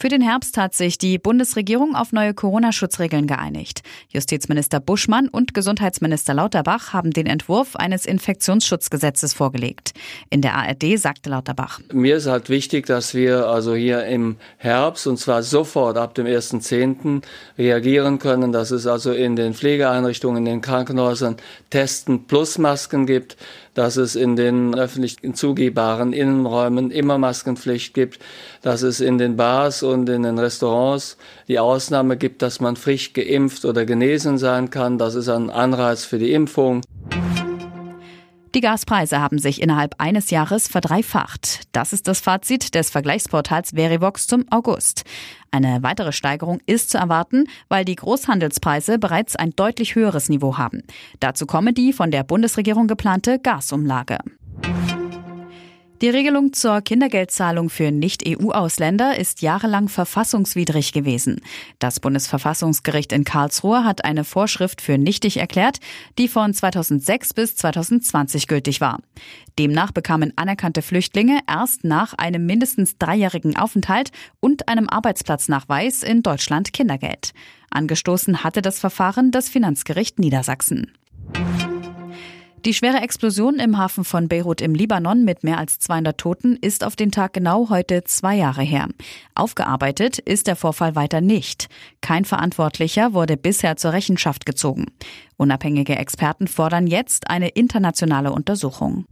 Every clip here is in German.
Für den Herbst hat sich die Bundesregierung auf neue Corona-Schutzregeln geeinigt. Justizminister Buschmann und Gesundheitsminister Lauterbach haben den Entwurf eines Infektionsschutzgesetzes vorgelegt. In der ARD sagte Lauterbach. Mir ist halt wichtig, dass wir also hier im Herbst und zwar sofort ab dem 1.10. reagieren können, dass es also in den Pflegeeinrichtungen, in den Krankenhäusern Testen plus Masken gibt, dass es in den öffentlich zugehbaren Innenräumen immer Maskenpflicht gibt, dass es in den Bars und in den Restaurants die Ausnahme gibt, dass man frisch geimpft oder genesen sein kann. Das ist ein Anreiz für die Impfung. Die Gaspreise haben sich innerhalb eines Jahres verdreifacht. Das ist das Fazit des Vergleichsportals Verivox zum August. Eine weitere Steigerung ist zu erwarten, weil die Großhandelspreise bereits ein deutlich höheres Niveau haben. Dazu komme die von der Bundesregierung geplante Gasumlage. Die Regelung zur Kindergeldzahlung für Nicht-EU-Ausländer ist jahrelang verfassungswidrig gewesen. Das Bundesverfassungsgericht in Karlsruhe hat eine Vorschrift für nichtig erklärt, die von 2006 bis 2020 gültig war. Demnach bekamen anerkannte Flüchtlinge erst nach einem mindestens dreijährigen Aufenthalt und einem Arbeitsplatznachweis in Deutschland Kindergeld. Angestoßen hatte das Verfahren das Finanzgericht Niedersachsen. Die schwere Explosion im Hafen von Beirut im Libanon mit mehr als 200 Toten ist auf den Tag genau heute zwei Jahre her. Aufgearbeitet ist der Vorfall weiter nicht. Kein Verantwortlicher wurde bisher zur Rechenschaft gezogen. Unabhängige Experten fordern jetzt eine internationale Untersuchung.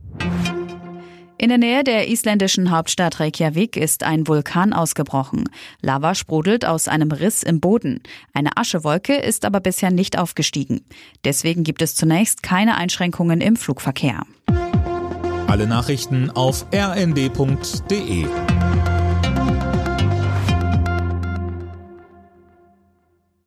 In der Nähe der isländischen Hauptstadt Reykjavik ist ein Vulkan ausgebrochen. Lava sprudelt aus einem Riss im Boden. Eine Aschewolke ist aber bisher nicht aufgestiegen. Deswegen gibt es zunächst keine Einschränkungen im Flugverkehr. Alle Nachrichten auf rnd.de